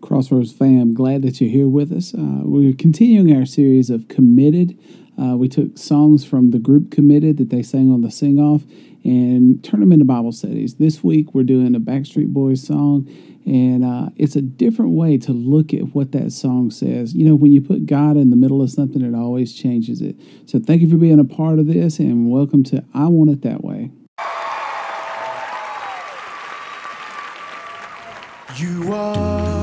Crossroads fam, glad that you're here with us. Uh, we're continuing our series of Committed. Uh, we took songs from the group Committed that they sang on the sing off and turned them into Bible studies. This week we're doing a Backstreet Boys song, and uh, it's a different way to look at what that song says. You know, when you put God in the middle of something, it always changes it. So thank you for being a part of this, and welcome to I Want It That Way. You are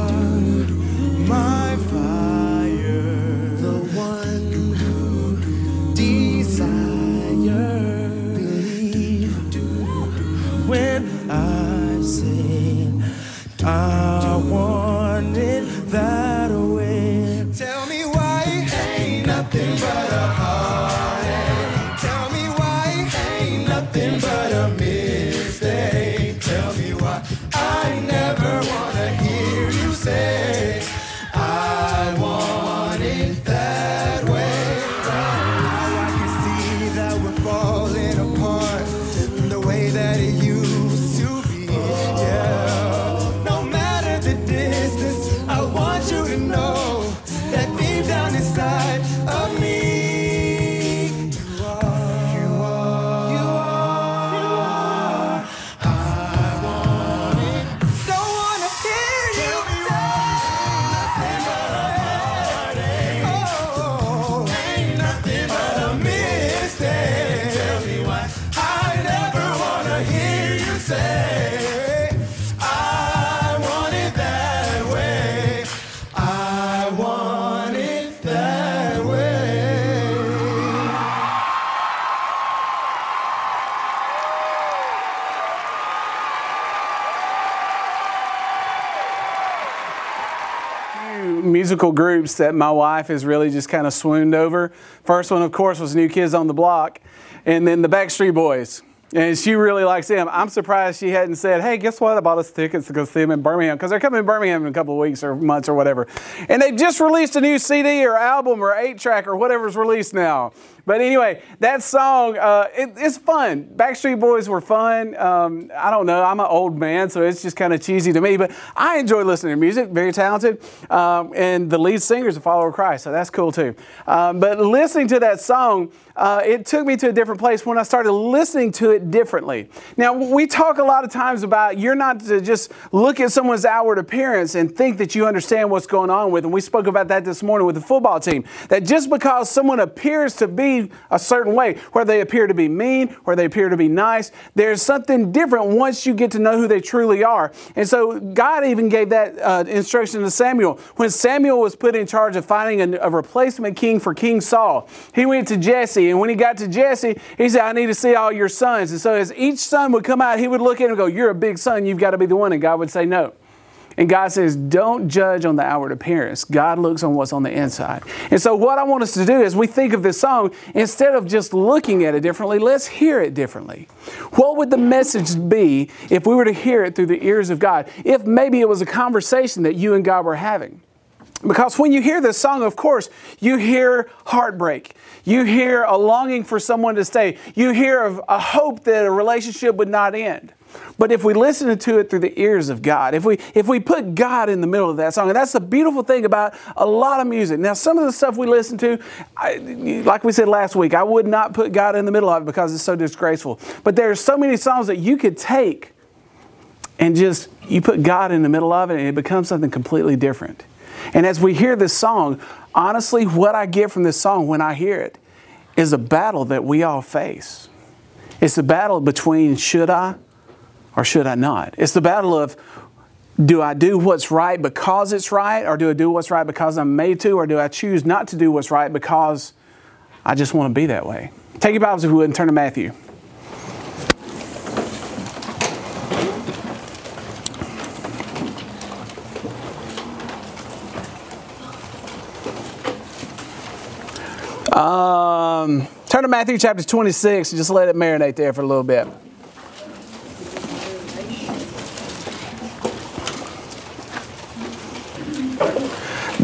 musical groups that my wife has really just kind of swooned over. First one, of course, was New Kids on the Block, and then the Backstreet Boys. And she really likes them. I'm surprised she hadn't said, "Hey, guess what? I bought us tickets to go see them in Birmingham because they're coming to Birmingham in a couple of weeks or months or whatever." And they just released a new CD or album or eight track or whatever's released now. But anyway, that song, uh, it, it's fun. Backstreet Boys were fun. Um, I don't know. I'm an old man, so it's just kind of cheesy to me. But I enjoy listening to music. Very talented, um, and the lead singer is a follower of Christ, so that's cool too. Um, but listening to that song, uh, it took me to a different place when I started listening to it differently. Now we talk a lot of times about you're not to just look at someone's outward appearance and think that you understand what's going on with them. We spoke about that this morning with the football team. That just because someone appears to be a certain way, where they appear to be mean, where they appear to be nice, there's something different once you get to know who they truly are. And so God even gave that uh, instruction to Samuel. When Samuel was put in charge of finding a, a replacement king for King Saul, he went to Jesse. And when he got to Jesse, he said, I need to see all your sons. And so as each son would come out, he would look at him and go, You're a big son. You've got to be the one. And God would say, No. And God says, don't judge on the outward appearance. God looks on what's on the inside. And so, what I want us to do is we think of this song, instead of just looking at it differently, let's hear it differently. What would the message be if we were to hear it through the ears of God? If maybe it was a conversation that you and God were having. Because when you hear this song, of course, you hear heartbreak. You hear a longing for someone to stay. You hear a hope that a relationship would not end. But if we listen to it through the ears of God, if we if we put God in the middle of that song, and that's the beautiful thing about a lot of music. Now, some of the stuff we listen to, I, like we said last week, I would not put God in the middle of it because it's so disgraceful. But there are so many songs that you could take and just you put God in the middle of it, and it becomes something completely different. And as we hear this song, honestly, what I get from this song when I hear it is a battle that we all face. It's a battle between should I or should I not? It's the battle of do I do what's right because it's right, or do I do what's right because I'm made to, or do I choose not to do what's right because I just want to be that way? Take your Bibles if you would and turn to Matthew. Um, turn to Matthew chapter 26 and just let it marinate there for a little bit.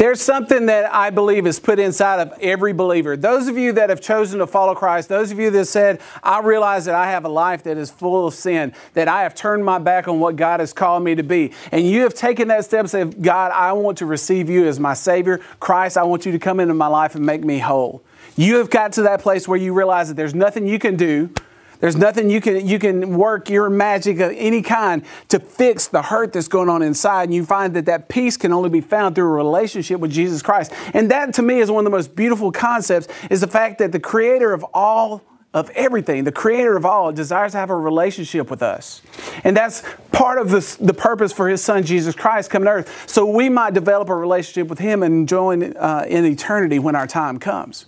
There's something that I believe is put inside of every believer. Those of you that have chosen to follow Christ, those of you that said, I realize that I have a life that is full of sin, that I have turned my back on what God has called me to be, and you have taken that step and said, God, I want to receive you as my Savior. Christ, I want you to come into my life and make me whole. You have got to that place where you realize that there's nothing you can do there's nothing you can you can work your magic of any kind to fix the hurt that's going on inside. And you find that that peace can only be found through a relationship with Jesus Christ. And that to me is one of the most beautiful concepts is the fact that the creator of all of everything, the creator of all, desires to have a relationship with us. And that's part of the purpose for his son Jesus Christ coming to earth. So we might develop a relationship with him and join uh, in eternity when our time comes.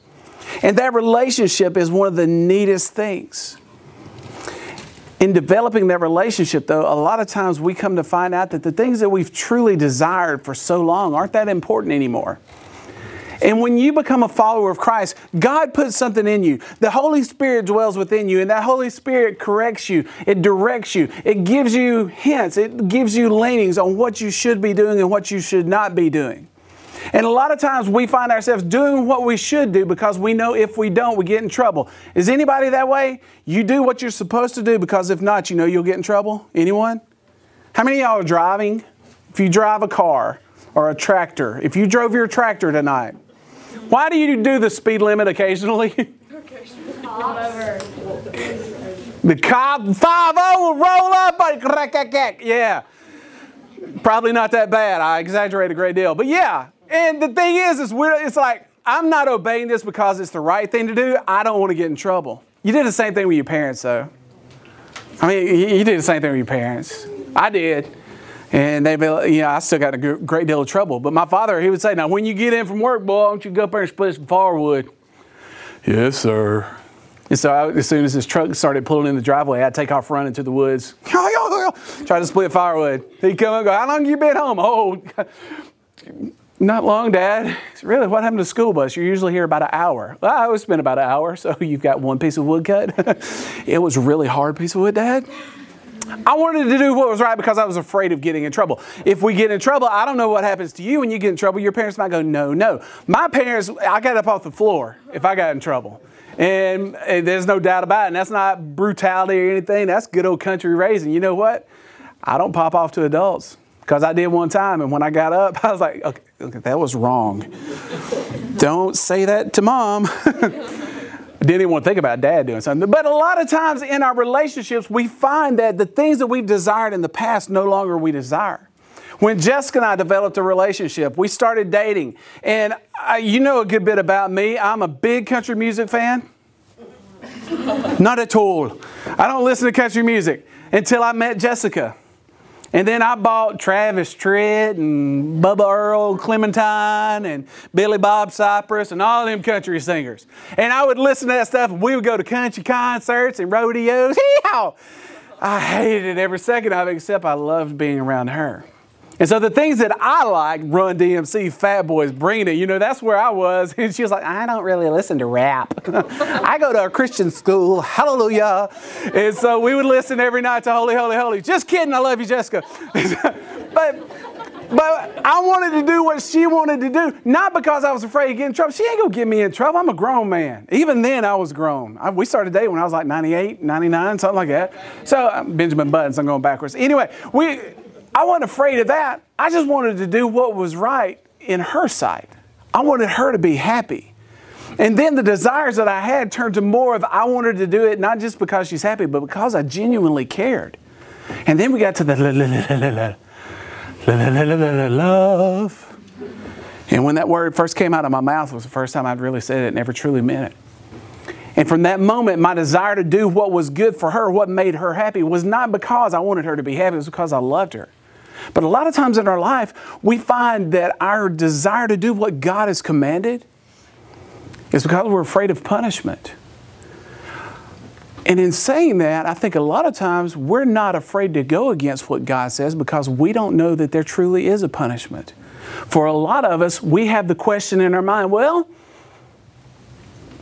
And that relationship is one of the neatest things in developing that relationship, though, a lot of times we come to find out that the things that we've truly desired for so long aren't that important anymore. And when you become a follower of Christ, God puts something in you. The Holy Spirit dwells within you, and that Holy Spirit corrects you, it directs you, it gives you hints, it gives you leanings on what you should be doing and what you should not be doing. And a lot of times we find ourselves doing what we should do because we know if we don't, we get in trouble. Is anybody that way? You do what you're supposed to do because if not, you know you'll get in trouble? Anyone? How many of y'all are driving? If you drive a car or a tractor, if you drove your tractor tonight, why do you do the speed limit occasionally? the cop 5 will roll up. Yeah. Probably not that bad. I exaggerate a great deal. But yeah, and the thing is, is we're, it's like, I'm not obeying this because it's the right thing to do. I don't want to get in trouble. You did the same thing with your parents, though. I mean, you did the same thing with your parents. I did. And they, you know, I still got a great deal of trouble. But my father, he would say, now, when you get in from work, boy, why don't you go up there and split some firewood? Yes, sir. And so I, as soon as his truck started pulling in the driveway, I'd take off running to the woods. Try to split firewood. He'd come and go, how long you been home? Oh, not long, Dad. Really, what happened to school bus? You're usually here about an hour. Well, I always spend about an hour, so you've got one piece of wood cut. it was really hard piece of wood, Dad. I wanted to do what was right because I was afraid of getting in trouble. If we get in trouble, I don't know what happens to you when you get in trouble. Your parents might go, no, no. My parents, I got up off the floor if I got in trouble. And, and there's no doubt about it. And that's not brutality or anything. That's good old country raising. You know what? I don't pop off to adults because I did one time, and when I got up, I was like, okay that was wrong. Don't say that to mom. didn't even want to think about dad doing something. But a lot of times in our relationships, we find that the things that we've desired in the past no longer we desire. When Jessica and I developed a relationship, we started dating. And I, you know a good bit about me. I'm a big country music fan. Not at all. I don't listen to country music until I met Jessica. And then I bought Travis Tritt and Bubba Earl Clementine and Billy Bob Cypress and all them country singers. And I would listen to that stuff and we would go to country concerts and rodeos. Hee-haw! I hated it every second of it except I loved being around her. And so the things that I like, Run DMC, Fat Boys, bringing it, you know, that's where I was. And she was like, I don't really listen to rap. I go to a Christian school, hallelujah. And so we would listen every night to Holy, Holy, Holy. Just kidding, I love you, Jessica. but but I wanted to do what she wanted to do, not because I was afraid of getting in trouble. She ain't gonna get me in trouble. I'm a grown man. Even then, I was grown. I, we started dating when I was like 98, 99, something like that. So, uh, Benjamin Buttons, I'm going backwards. Anyway, we I wasn't afraid of that. I just wanted to do what was right in her sight. I wanted her to be happy. And then the desires that I had turned to more of I wanted to do it not just because she's happy, but because I genuinely cared. And then we got to the love. And when that word first came out of my mouth was the first time I'd really said it, never truly meant it. And from that moment, my desire to do what was good for her, what made her happy, was not because I wanted her to be happy, it was because I loved her. But a lot of times in our life, we find that our desire to do what God has commanded is because we're afraid of punishment. And in saying that, I think a lot of times we're not afraid to go against what God says because we don't know that there truly is a punishment. For a lot of us, we have the question in our mind well,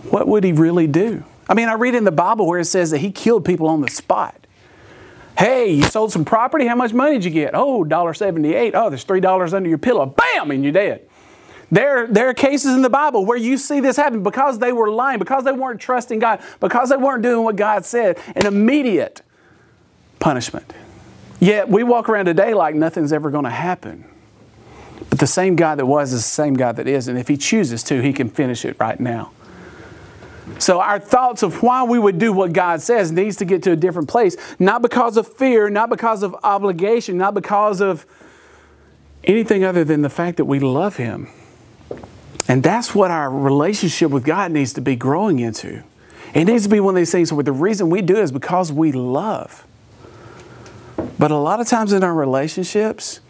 what would he really do? I mean, I read in the Bible where it says that he killed people on the spot. Hey, you sold some property. How much money did you get? Oh, $1.78. Oh, there's $3 under your pillow. Bam, and you're dead. There, there are cases in the Bible where you see this happen because they were lying, because they weren't trusting God, because they weren't doing what God said, an immediate punishment. Yet we walk around today like nothing's ever going to happen. But the same God that was is the same God that is, and if He chooses to, He can finish it right now. So our thoughts of why we would do what God says needs to get to a different place, not because of fear, not because of obligation, not because of anything other than the fact that we love Him. And that's what our relationship with God needs to be growing into. It needs to be one of these things where the reason we do it is because we love. But a lot of times in our relationships,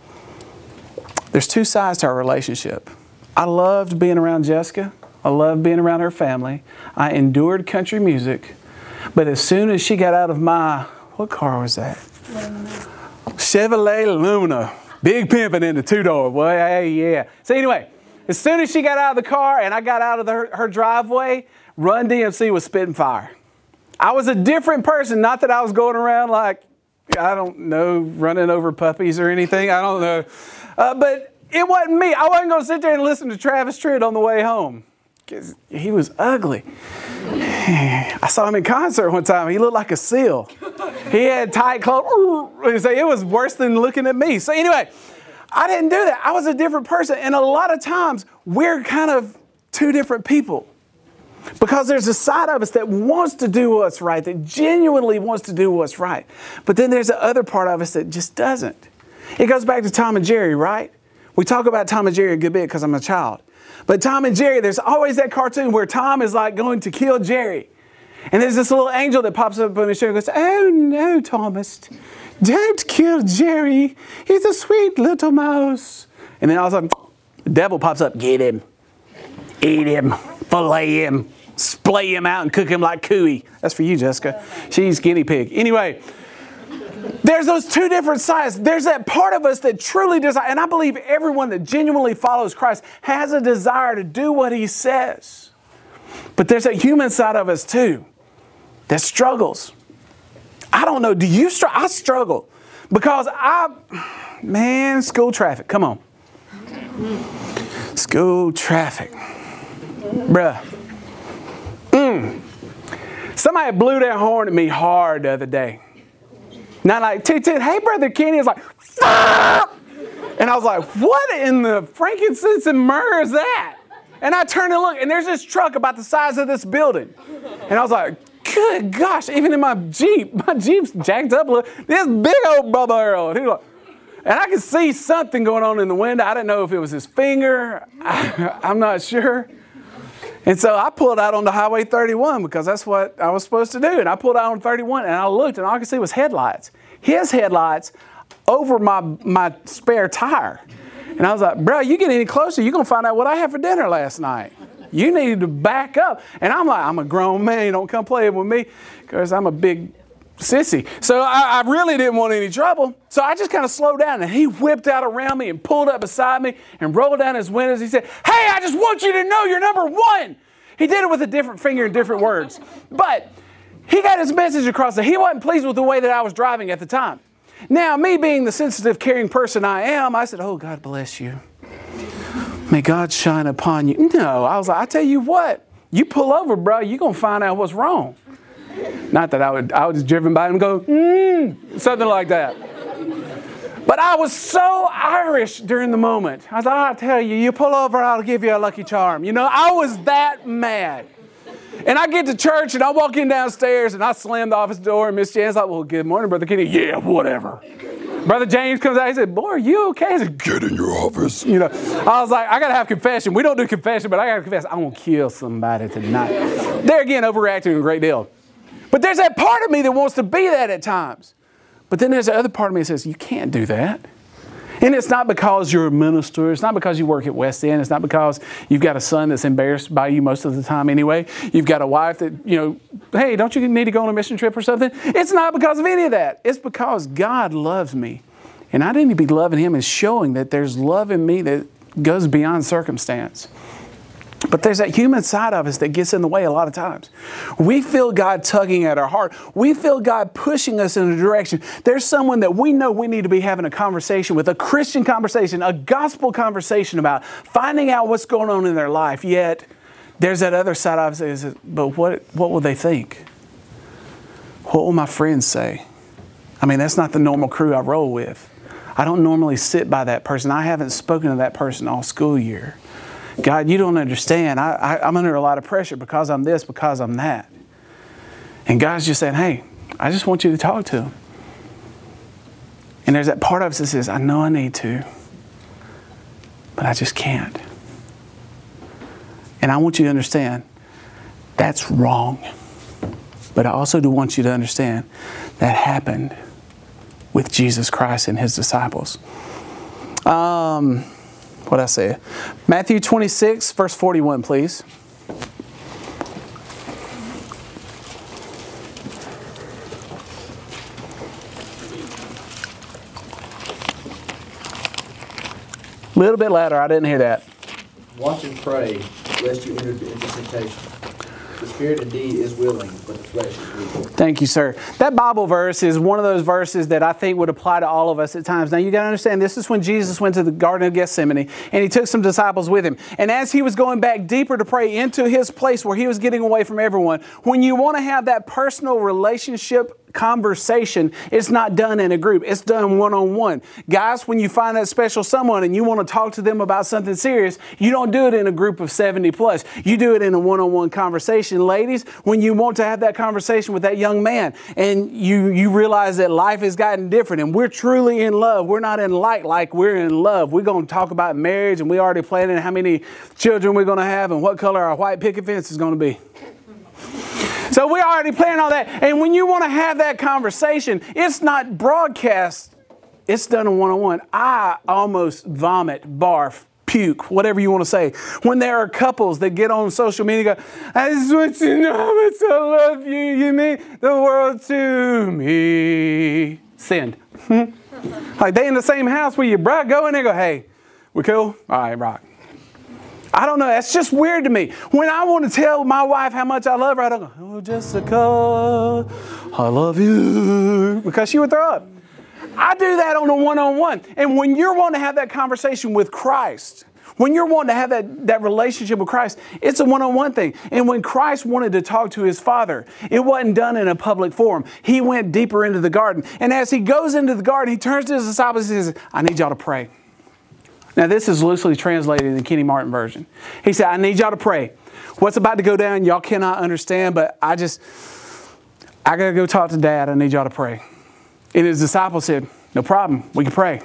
there's two sides to our relationship. I loved being around Jessica. I loved being around her family. I endured country music. But as soon as she got out of my, what car was that? Chevrolet Lumina. Big pimping in the two door. Well, hey, yeah. So, anyway, as soon as she got out of the car and I got out of the, her, her driveway, Run DMC was spitting fire. I was a different person. Not that I was going around like, I don't know, running over puppies or anything. I don't know. Uh, but it wasn't me. I wasn't going to sit there and listen to Travis Tritt on the way home because he was ugly. I saw him in concert one time. He looked like a seal. He had tight clothes. It was worse than looking at me. So, anyway, I didn't do that. I was a different person. And a lot of times, we're kind of two different people. Because there's a side of us that wants to do what's right, that genuinely wants to do what's right. But then there's the other part of us that just doesn't. It goes back to Tom and Jerry, right? We talk about Tom and Jerry a good bit because I'm a child. But Tom and Jerry, there's always that cartoon where Tom is like going to kill Jerry. And there's this little angel that pops up on his shoulder and goes, Oh no, Thomas, don't kill Jerry. He's a sweet little mouse. And then all of a sudden, the devil pops up, Get him, eat him, fillet him, splay him out, and cook him like cooey. That's for you, Jessica. She's guinea pig. Anyway, there's those two different sides. There's that part of us that truly desires, and I believe everyone that genuinely follows Christ has a desire to do what he says. But there's a human side of us too that struggles. I don't know. Do you struggle? I struggle because I, man, school traffic. Come on. School traffic. Bruh. Mm. Somebody blew their horn at me hard the other day. Not like, toot, hey, Brother Kenny. It's like, Fuck! and I was like, what in the frankincense and myrrh is that? And I turned and looked, and there's this truck about the size of this building. And I was like, good gosh, even in my Jeep, my Jeep's jacked up. This big old Bubba Earl. And, like, and I could see something going on in the window. I didn't know if it was his finger. I, I'm not sure. And so I pulled out on the Highway 31 because that's what I was supposed to do. And I pulled out on 31 and I looked and all I could see was headlights. His headlights over my, my spare tire. And I was like, bro, you get any closer, you're going to find out what I had for dinner last night. You need to back up. And I'm like, I'm a grown man. Don't come playing with me because I'm a big sissy. So I, I, really didn't want any trouble. So I just kind of slowed down and he whipped out around me and pulled up beside me and rolled down his windows. He said, Hey, I just want you to know you're number one. He did it with a different finger and different words. But he got his message across that he wasn't pleased with the way that I was driving at the time. Now, me being the sensitive, caring person I am, I said, Oh, God bless you. May God shine upon you. No, I was like, I tell you what, you pull over, bro, you're going to find out what's wrong. Not that I would, I was driven by him and go, mm, something like that. But I was so Irish during the moment. I was like, I'll tell you, you pull over, I'll give you a lucky charm. You know, I was that mad. And I get to church and I walk in downstairs and I slam the office door and Miss Jan's like, well, good morning, Brother Kenny. Yeah, whatever. Brother James comes out. He said, "Boy, are you okay?" I said, "Get in your office." You know, I was like, "I gotta have confession. We don't do confession, but I gotta confess. I'm gonna kill somebody tonight." There again, overreacting a great deal. But there's that part of me that wants to be that at times. But then there's the other part of me that says, you can't do that. And it's not because you're a minister. It's not because you work at West End. It's not because you've got a son that's embarrassed by you most of the time anyway. You've got a wife that, you know, hey, don't you need to go on a mission trip or something? It's not because of any of that. It's because God loves me. And I need to be loving Him and showing that there's love in me that goes beyond circumstance. But there's that human side of us that gets in the way a lot of times. We feel God tugging at our heart. We feel God pushing us in a direction. There's someone that we know we need to be having a conversation with, a Christian conversation, a gospel conversation about, finding out what's going on in their life. Yet, there's that other side of us, but what, what will they think? What will my friends say? I mean, that's not the normal crew I roll with. I don't normally sit by that person. I haven't spoken to that person all school year. God, you don't understand. I, I, I'm under a lot of pressure because I'm this, because I'm that. And God's just saying, hey, I just want you to talk to him. And there's that part of us that says, I know I need to, but I just can't. And I want you to understand that's wrong. But I also do want you to understand that happened with Jesus Christ and his disciples. Um, what I say? Matthew 26, verse 41, please. A little bit louder, I didn't hear that. Watch and pray, lest you enter into temptation. The spirit indeed is willing, but the flesh is weak. Thank you, sir. That Bible verse is one of those verses that I think would apply to all of us at times. Now, you got to understand, this is when Jesus went to the Garden of Gethsemane and he took some disciples with him. And as he was going back deeper to pray into his place where he was getting away from everyone, when you want to have that personal relationship conversation, it's not done in a group, it's done one on one. Guys, when you find that special someone and you want to talk to them about something serious, you don't do it in a group of 70 plus. You do it in a one on one conversation. Ladies, when you want to have that conversation with that young man and you, you realize that life has gotten different and we're truly in love, we're not in light like we're in love. We're going to talk about marriage and we already planning how many children we're going to have and what color our white picket fence is going to be. So we already planned all that. And when you want to have that conversation, it's not broadcast, it's done in one on one. I almost vomit, barf, puke, whatever you want to say. When there are couples that get on social media go, I just want you to know how much I love you. You mean the world to me. Send. like they in the same house with your bride go and they go, hey, we cool? All right, rock. I don't know. That's just weird to me. When I want to tell my wife how much I love her, I don't go, oh, Jessica, I love you, because she would throw up. I do that on a one on one. And when you're wanting to have that conversation with Christ, when you're wanting to have that, that relationship with Christ, it's a one on one thing. And when Christ wanted to talk to his Father, it wasn't done in a public forum. He went deeper into the garden. And as he goes into the garden, he turns to his disciples and says, I need y'all to pray. Now, this is loosely translated in the Kenny Martin version. He said, I need y'all to pray. What's about to go down, y'all cannot understand, but I just, I got to go talk to dad. I need y'all to pray. And his disciples said, No problem, we can pray.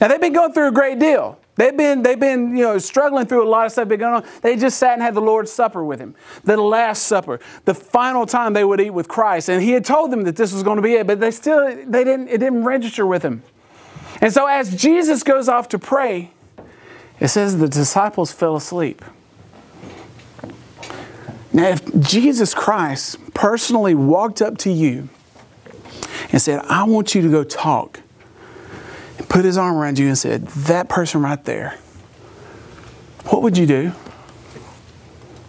Now, they've been going through a great deal. They've been, they've been, you know, struggling through a lot of stuff been going on. They just sat and had the Lord's Supper with him. The Last Supper, the final time they would eat with Christ. And he had told them that this was going to be it, but they still, they didn't, it didn't register with him. And so as Jesus goes off to pray, it says the disciples fell asleep. Now, if Jesus Christ personally walked up to you and said, I want you to go talk, and put his arm around you and said, That person right there, what would you do?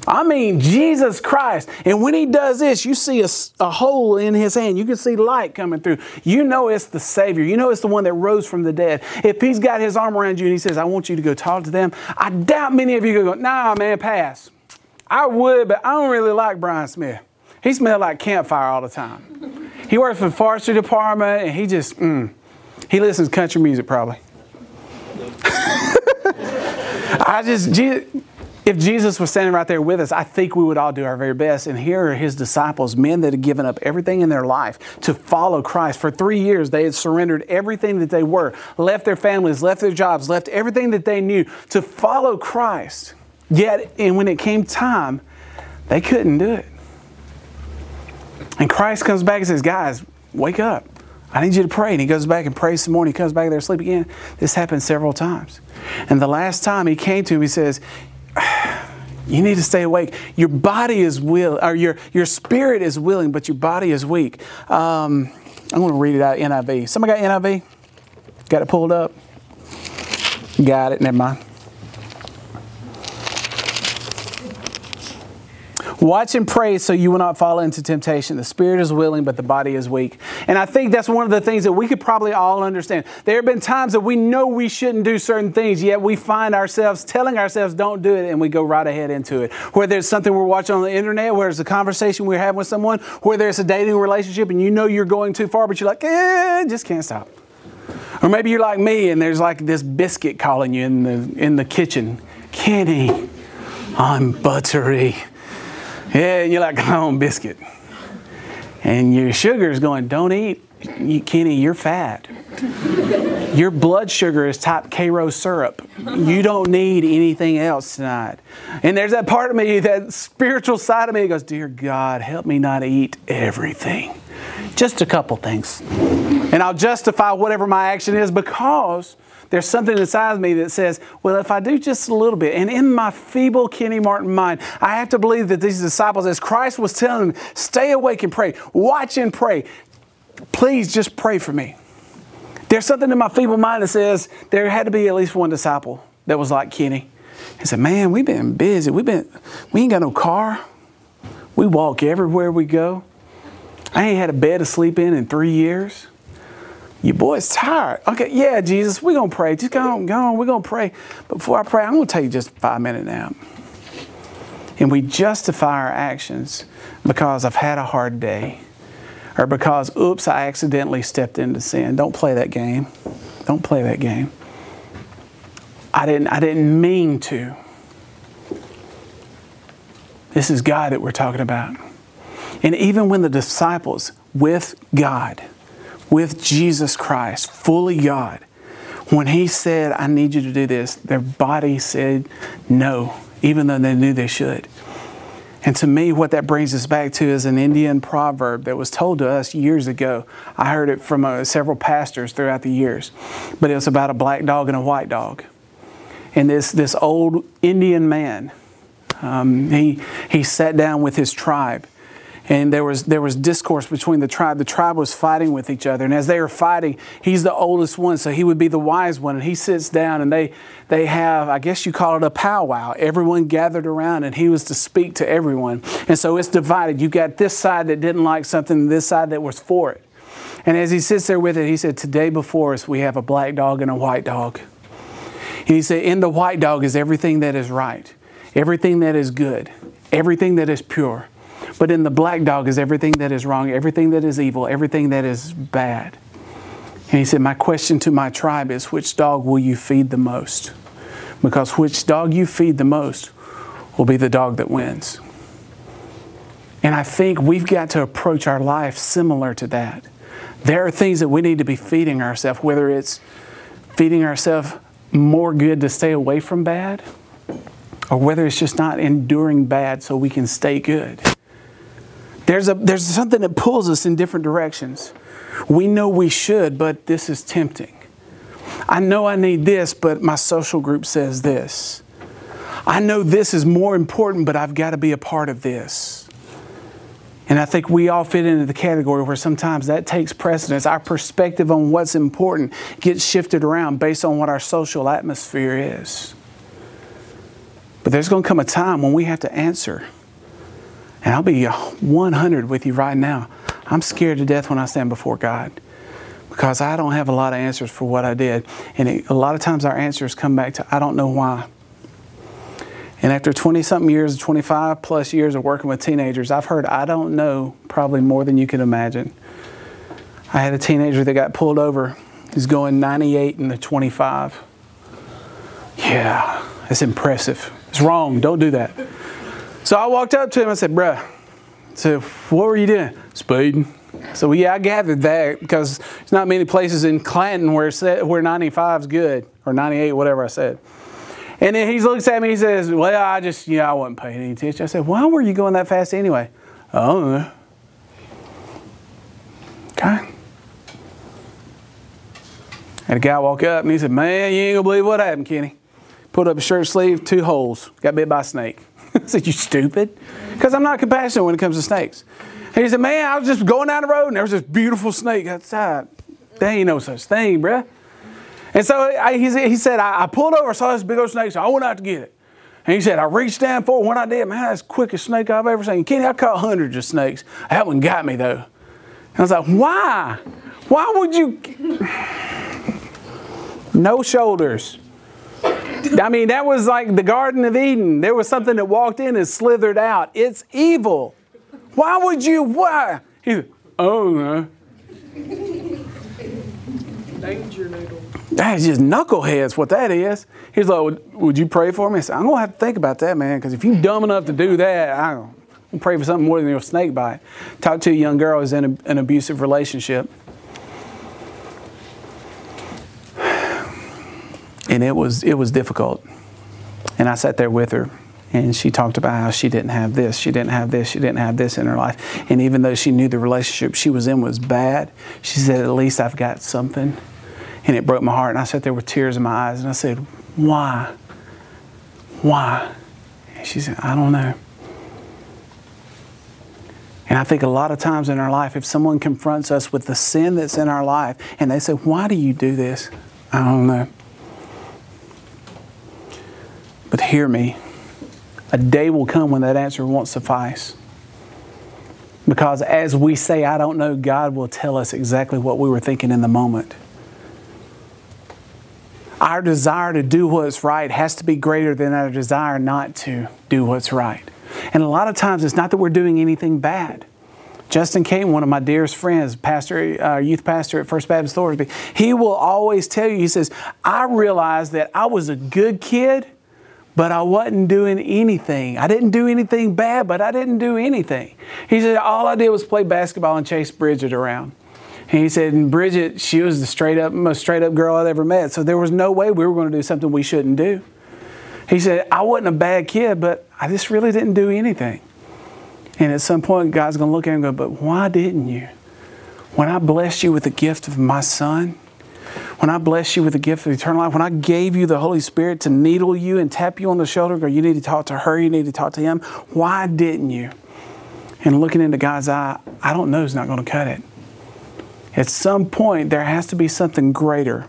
I mean, Jesus Christ. And when he does this, you see a, a, hole in his hand. You can see light coming through. You know it's the Savior. You know it's the one that rose from the dead. If he's got his arm around you and he says, I want you to go talk to them, I doubt many of you go, nah, man, pass. I would, but I don't really like Brian Smith. He smelled like campfire all the time. He works for the forestry department and he just, mm, he listens to country music probably. I just, if Jesus was standing right there with us, I think we would all do our very best. And here are his disciples, men that had given up everything in their life to follow Christ. For three years, they had surrendered everything that they were, left their families, left their jobs, left everything that they knew to follow Christ. Yet, and when it came time, they couldn't do it. And Christ comes back and says, Guys, wake up. I need you to pray. And he goes back and prays some more. And he comes back there asleep again. This happened several times. And the last time he came to him, he says, you need to stay awake. Your body is will, or your your spirit is willing, but your body is weak. Um, I'm going to read it out NIV. Somebody got NIV? Got it pulled up? Got it. Never mind. Watch and pray so you will not fall into temptation. The spirit is willing, but the body is weak. And I think that's one of the things that we could probably all understand. There have been times that we know we shouldn't do certain things, yet we find ourselves telling ourselves, don't do it, and we go right ahead into it. Whether it's something we're watching on the internet, whether it's a conversation we're having with someone, whether it's a dating relationship and you know you're going too far, but you're like, eh, just can't stop. Or maybe you're like me and there's like this biscuit calling you in the, in the kitchen. Kenny, I'm buttery. Yeah, and you're like, come on, biscuit. And your sugar is going, don't eat. You, Kenny, you're fat. Your blood sugar is type Karo syrup. You don't need anything else tonight. And there's that part of me, that spiritual side of me that goes, Dear God, help me not eat everything. Just a couple things. And I'll justify whatever my action is because there's something inside of me that says, well, if I do just a little bit, and in my feeble Kenny Martin mind, I have to believe that these disciples, as Christ was telling them, stay awake and pray, watch and pray. Please just pray for me. There's something in my feeble mind that says there had to be at least one disciple that was like Kenny. He said, Man, we've been busy. We've been, we ain't got no car. We walk everywhere we go. I ain't had a bed to sleep in in three years. Your boy's tired. Okay, yeah, Jesus, we're to pray. Just go on, go on. We're to pray. Before I pray, I'm to take just five minute nap. And we justify our actions because I've had a hard day or because, oops, I accidentally stepped into sin. Don't play that game. Don't play that game. I didn't, I didn't mean to. This is God that we're talking about. And even when the disciples with God, with Jesus Christ, fully God, when He said, I need you to do this, their body said no, even though they knew they should. And to me, what that brings us back to is an Indian proverb that was told to us years ago. I heard it from uh, several pastors throughout the years, but it was about a black dog and a white dog. And this, this old Indian man, um, he, he sat down with his tribe and there was there was discourse between the tribe. The tribe was fighting with each other, and as they were fighting, he's the oldest one, so he would be the wise one. And he sits down, and they they have, I guess you call it a powwow. Everyone gathered around, and he was to speak to everyone. And so it's divided. You got this side that didn't like something, this side that was for it. And as he sits there with it, he said, "Today before us, we have a black dog and a white dog." And he said, "In the white dog is everything that is right, everything that is good, everything that is pure." But in the black dog is everything that is wrong, everything that is evil, everything that is bad. And he said, My question to my tribe is which dog will you feed the most? Because which dog you feed the most will be the dog that wins. And I think we've got to approach our life similar to that. There are things that we need to be feeding ourselves, whether it's feeding ourselves more good to stay away from bad, or whether it's just not enduring bad so we can stay good. There's, a, there's something that pulls us in different directions. We know we should, but this is tempting. I know I need this, but my social group says this. I know this is more important, but I've got to be a part of this. And I think we all fit into the category where sometimes that takes precedence. Our perspective on what's important gets shifted around based on what our social atmosphere is. But there's going to come a time when we have to answer and I'll be 100 with you right now. I'm scared to death when I stand before God because I don't have a lot of answers for what I did. And it, a lot of times our answers come back to, I don't know why. And after 20 something years, 25 plus years of working with teenagers, I've heard I don't know probably more than you can imagine. I had a teenager that got pulled over. He's going 98 in the 25. Yeah, that's impressive. It's wrong. Don't do that. So I walked up to him. I said, "Bruh, so what were you doing? Speeding." So yeah, I gathered that because there's not many places in Clanton where where 95 is good or 98, whatever I said. And then he looks at me. He says, "Well, I just you know I wasn't paying any attention." I said, "Why were you going that fast anyway?" I know. Okay. And a guy walk up and he said, "Man, you ain't gonna believe what happened, Kenny. Put up a shirt sleeve, two holes. Got bit by a snake." I said, You stupid? Because I'm not compassionate when it comes to snakes. And he said, Man, I was just going down the road and there was this beautiful snake outside. There ain't no such thing, bruh. And so I, he, he, said, I, I, pulled over, saw this big old snake, so I went out to get it. And he said, I reached down for it. When I did, man, that's the quickest snake I've ever seen. Kenny, I caught hundreds of snakes. That one got me, though. And I was like, why? Why would you? No shoulders. I mean, that was like the Garden of Eden. There was something that walked in and slithered out. It's evil. Why would you? Why? He's, oh no. Danger noodle. That's just knuckleheads, what that is. He's like, would, would you pray for me? I said, I'm going to have to think about that, man, because if you're dumb enough to do that, I'm going to pray for something more than your snake bite. Talked to a young girl who's in a, an abusive relationship. And it was, it was difficult. And I sat there with her, and she talked about how she didn't have this, she didn't have this, she didn't have this in her life. And even though she knew the relationship she was in was bad, she said, At least I've got something and it broke my heart. And I sat there with tears in my eyes and I said, Why? Why? And she said, I don't know. And I think a lot of times in our life, if someone confronts us with the sin that's in our life and they say, Why do you do this? I don't know. But hear me. A day will come when that answer won't suffice. Because as we say, I don't know, God will tell us exactly what we were thinking in the moment our desire to do what's right has to be greater than our desire not to do what's right. And a lot of times it's not that we're doing anything bad. Justin Kane, one of my dearest friends, pastor, uh, youth pastor at First Baptist Thorsby, he will always tell you, he says, I realized that I was a good kid, but I wasn't doing anything. I didn't do anything bad, but I didn't do anything. He said, all I did was play basketball and chase Bridget around. And he said, and Bridget, she was the straight up, most straight up girl I'd ever met. So there was no way we were going to do something we shouldn't do. He said, I wasn't a bad kid, but I just really didn't do anything. And at some point, God's going to look at him and go, But why didn't you? When I blessed you with the gift of my son, when I blessed you with the gift of eternal life, when I gave you the Holy Spirit to needle you and tap you on the shoulder, go, You need to talk to her, you need to talk to him, why didn't you? And looking into God's eye, I don't know, is not going to cut it. At some point, there has to be something greater.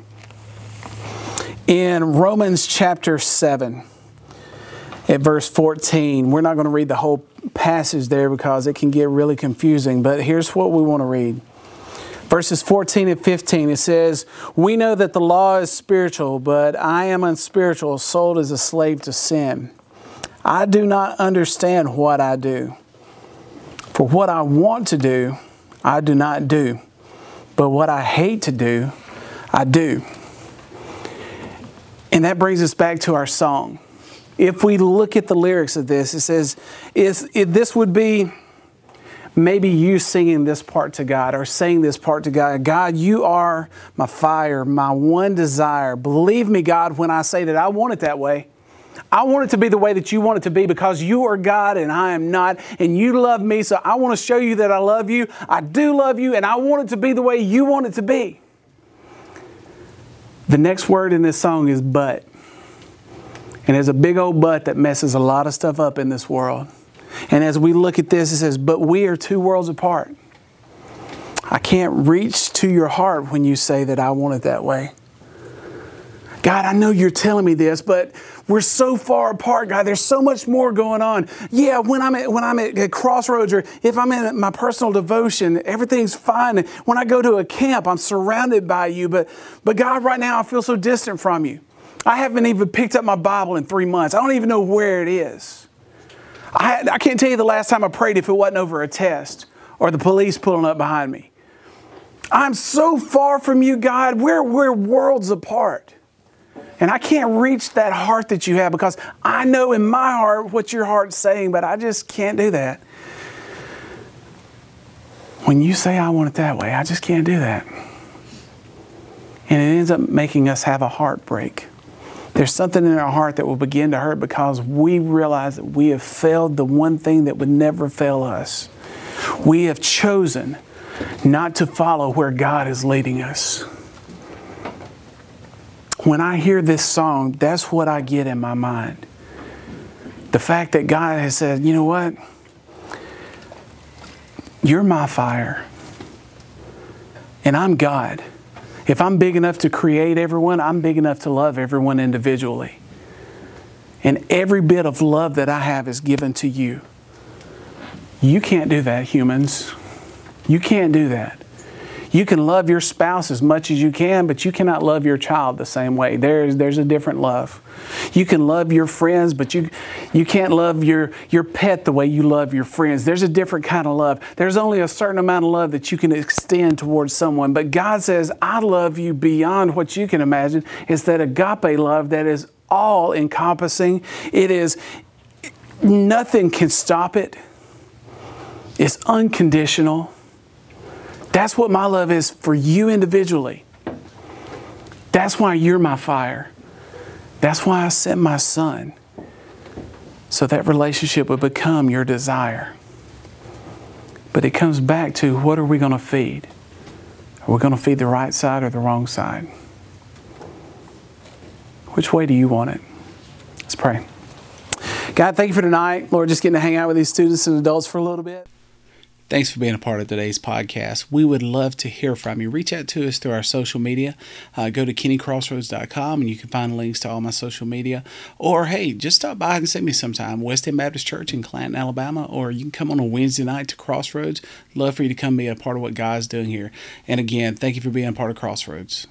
In Romans chapter 7, at verse 14, we're not going to read the whole passage there because it can get really confusing, but here's what we want to read. Verses 14 and 15, it says, We know that the law is spiritual, but I am unspiritual, sold as a slave to sin. I do not understand what I do. For what I want to do, I do not do but what I hate to do, I do. And that brings us back to our song. If we look at the lyrics of this, it says, it, this would be maybe you singing this part to God or saying this part to God. God, you are my fire, my one desire. Believe me, God, when I say that I want it that way. I want it to be the way that you want it to be because you are God and I am not, and you love me. So I want to show you that I love you. I do love you, and I want it to be the way you want it to be. The next word in this song is but. And there's a big old but that messes a lot of stuff up in this world. And as we look at this, it says, But we are two worlds apart. I can't reach to your heart when you say that I want it that way. God, I know you're telling me this, but we're so far apart, God. There's so much more going on. Yeah, when I'm at, when I'm at, crossroads or if I'm in my personal devotion, everything's fine. When I go to a camp, I'm surrounded by you. But, but God, right now, I feel so distant from you. I haven't even picked up my Bible in three months. I don't even know where it is. I, I can't tell you the last time I prayed if it wasn't over a test or the police pulling up behind me. I'm so far from you, God. We're, we're worlds apart. And I can't reach that heart that you have because I know in my heart what your heart's saying, but I just can't do that. When you say I want it that way, I just can't do that. And it ends up making us have a heartbreak. There's something in our heart that will begin to hurt because we realize that we have failed the one thing that would never fail us. We have chosen not to follow where God is leading us when I hear this song, that's what I get in my mind. The fact that God has said, you know what? You're my fire. And I'm God. If I'm big enough to create everyone, I'm big enough to love everyone individually. and every bit of love that I have is given to you. You can't do that, humans. You can't do that. You can love your spouse as much as you can, but you cannot love your child the same way. There's, there's a different love. You can love your friends, but you, you can't love your, your pet the way you love your friends. There's a different kind of love. There's only a certain amount of love that you can extend towards someone. But God says, I love you beyond what you can imagine. It's that agape love that is all encompassing. It is, nothing can stop it. It's unconditional. That's what my love is for you individually. That's why you're my fire. That's why I sent my son. So that relationship would become your desire. But it comes back to what are we going to feed? Are we going to feed the right side or the wrong side? Which way do you want it? Let's pray. God, thank you for tonight. Lord, just getting to hang out with these students and adults for a little bit. Thanks for being a part of today's podcast. We would love to hear from you. Reach out to us through our social media. Uh, go to kennycrossroads.com and you can find links to all my social media. Or, hey, just stop by and see me sometime. West End Baptist Church in Clanton, Alabama. Or you can come on a Wednesday night to Crossroads. Love for you to come be a part of what God's doing here. And again, thank you for being a part of Crossroads.